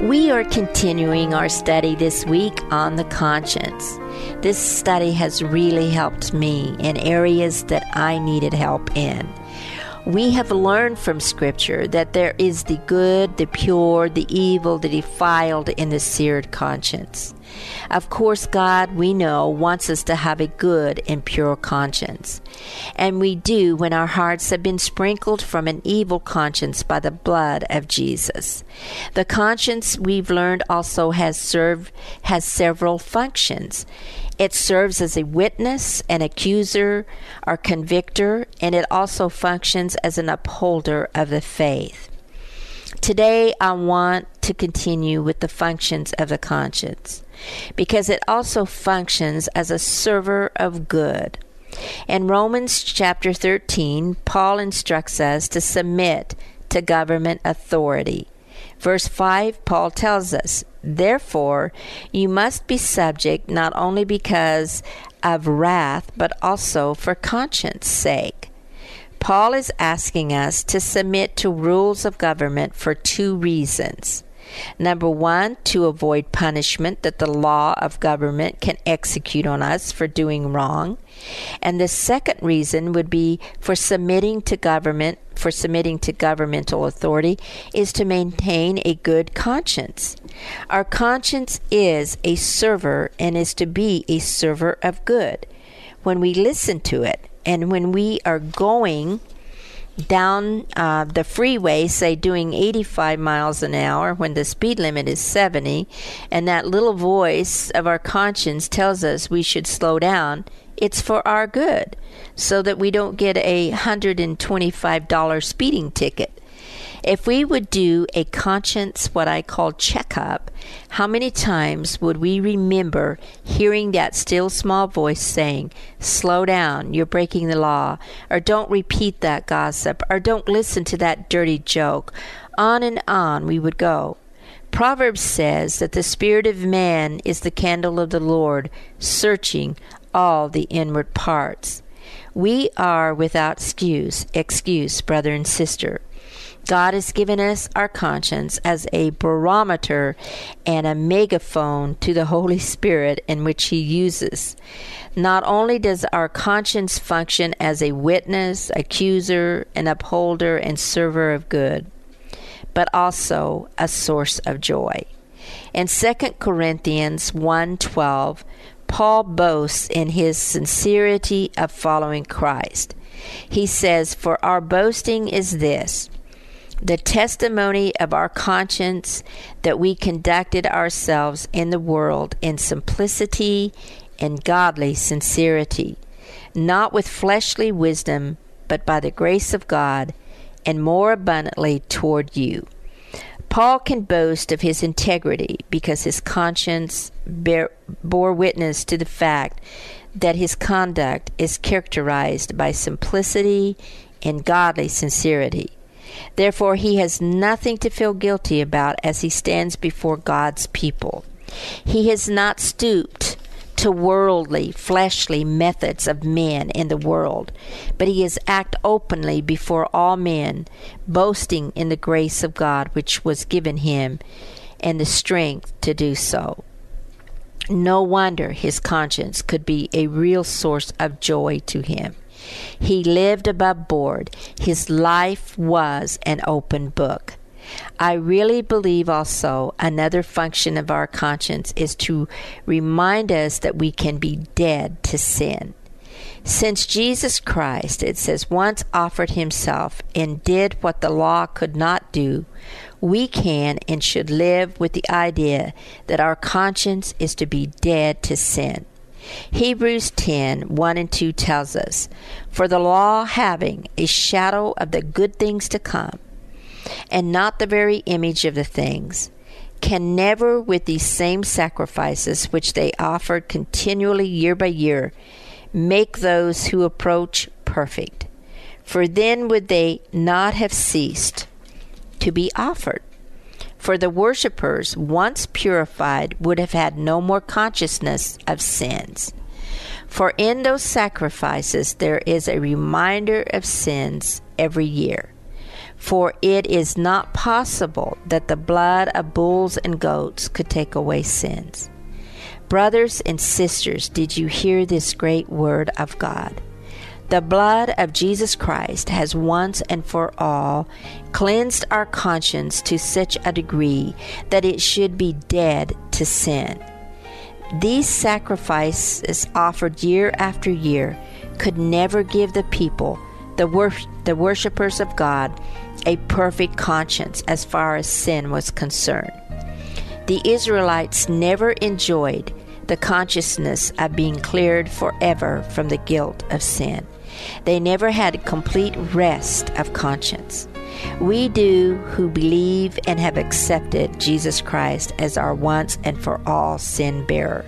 We are continuing our study this week on the conscience. This study has really helped me in areas that I needed help in. We have learned from Scripture that there is the good, the pure, the evil, the defiled in the seared conscience. Of course, God, we know, wants us to have a good and pure conscience. And we do when our hearts have been sprinkled from an evil conscience by the blood of Jesus. The conscience we've learned also has served has several functions. It serves as a witness, an accuser, or convictor, and it also functions as an upholder of the faith. Today, I want to continue with the functions of the conscience because it also functions as a server of good. In Romans chapter 13, Paul instructs us to submit to government authority. Verse 5, Paul tells us, Therefore, you must be subject not only because of wrath, but also for conscience sake. Paul is asking us to submit to rules of government for two reasons. Number one, to avoid punishment that the law of government can execute on us for doing wrong. And the second reason would be for submitting to government, for submitting to governmental authority, is to maintain a good conscience. Our conscience is a server and is to be a server of good. When we listen to it and when we are going down uh, the freeway, say doing 85 miles an hour when the speed limit is 70, and that little voice of our conscience tells us we should slow down, it's for our good so that we don't get a $125 speeding ticket. If we would do a conscience, what I call checkup, how many times would we remember hearing that still small voice saying, Slow down, you're breaking the law, or don't repeat that gossip, or don't listen to that dirty joke? On and on we would go. Proverbs says that the spirit of man is the candle of the Lord, searching all the inward parts. We are without excuse, excuse, brother and sister. God has given us our conscience as a barometer and a megaphone to the Holy Spirit in which He uses. Not only does our conscience function as a witness, accuser, an upholder, and server of good, but also a source of joy. In 2 Corinthians 1:12, Paul boasts in his sincerity of following Christ. He says, "For our boasting is this: the testimony of our conscience that we conducted ourselves in the world in simplicity and godly sincerity, not with fleshly wisdom, but by the grace of God, and more abundantly toward you. Paul can boast of his integrity because his conscience bear, bore witness to the fact that his conduct is characterized by simplicity and godly sincerity. Therefore, he has nothing to feel guilty about as he stands before God's people. He has not stooped to worldly, fleshly methods of men in the world, but he has acted openly before all men, boasting in the grace of God which was given him and the strength to do so. No wonder his conscience could be a real source of joy to him. He lived above board. His life was an open book. I really believe also another function of our conscience is to remind us that we can be dead to sin. Since Jesus Christ, it says, once offered himself and did what the law could not do, we can and should live with the idea that our conscience is to be dead to sin. Hebrews 10 1 and 2 tells us, For the law having a shadow of the good things to come, and not the very image of the things, can never, with these same sacrifices which they offered continually year by year, make those who approach perfect. For then would they not have ceased to be offered. For the worshippers, once purified, would have had no more consciousness of sins. For in those sacrifices there is a reminder of sins every year. For it is not possible that the blood of bulls and goats could take away sins. Brothers and sisters, did you hear this great word of God? The blood of Jesus Christ has once and for all cleansed our conscience to such a degree that it should be dead to sin. These sacrifices offered year after year could never give the people, the, wor- the worshippers of God, a perfect conscience as far as sin was concerned. The Israelites never enjoyed the consciousness of being cleared forever from the guilt of sin. They never had complete rest of conscience. We do who believe and have accepted Jesus Christ as our once and for all sin bearer.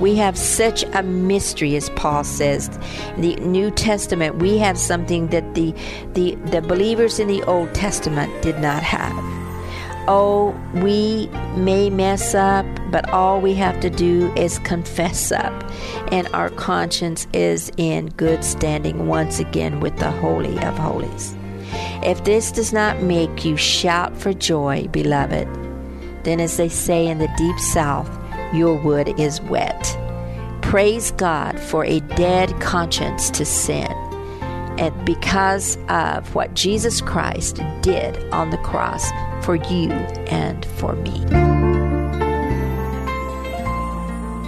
We have such a mystery, as Paul says. In the New Testament, we have something that the, the, the believers in the Old Testament did not have. Oh, we may mess up, but all we have to do is confess up, and our conscience is in good standing once again with the Holy of Holies. If this does not make you shout for joy, beloved, then as they say in the deep south, your wood is wet. Praise God for a dead conscience to sin. And because of what Jesus Christ did on the cross for you and for me.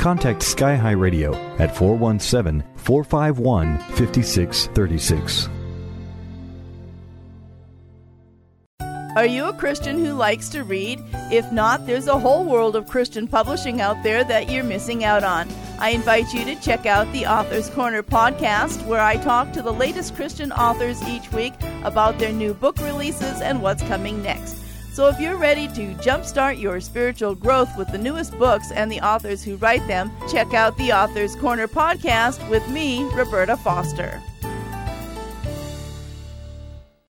contact Sky High Radio at 417 451 5636. Are you a Christian who likes to read? If not, there's a whole world of Christian publishing out there that you're missing out on. I invite you to check out the Author's Corner podcast, where I talk to the latest Christian authors each week about their new book releases and what's coming next. So if you're ready to jumpstart your spiritual growth with the newest books and the authors who write them, check out the Author's Corner podcast with me, Roberta Foster.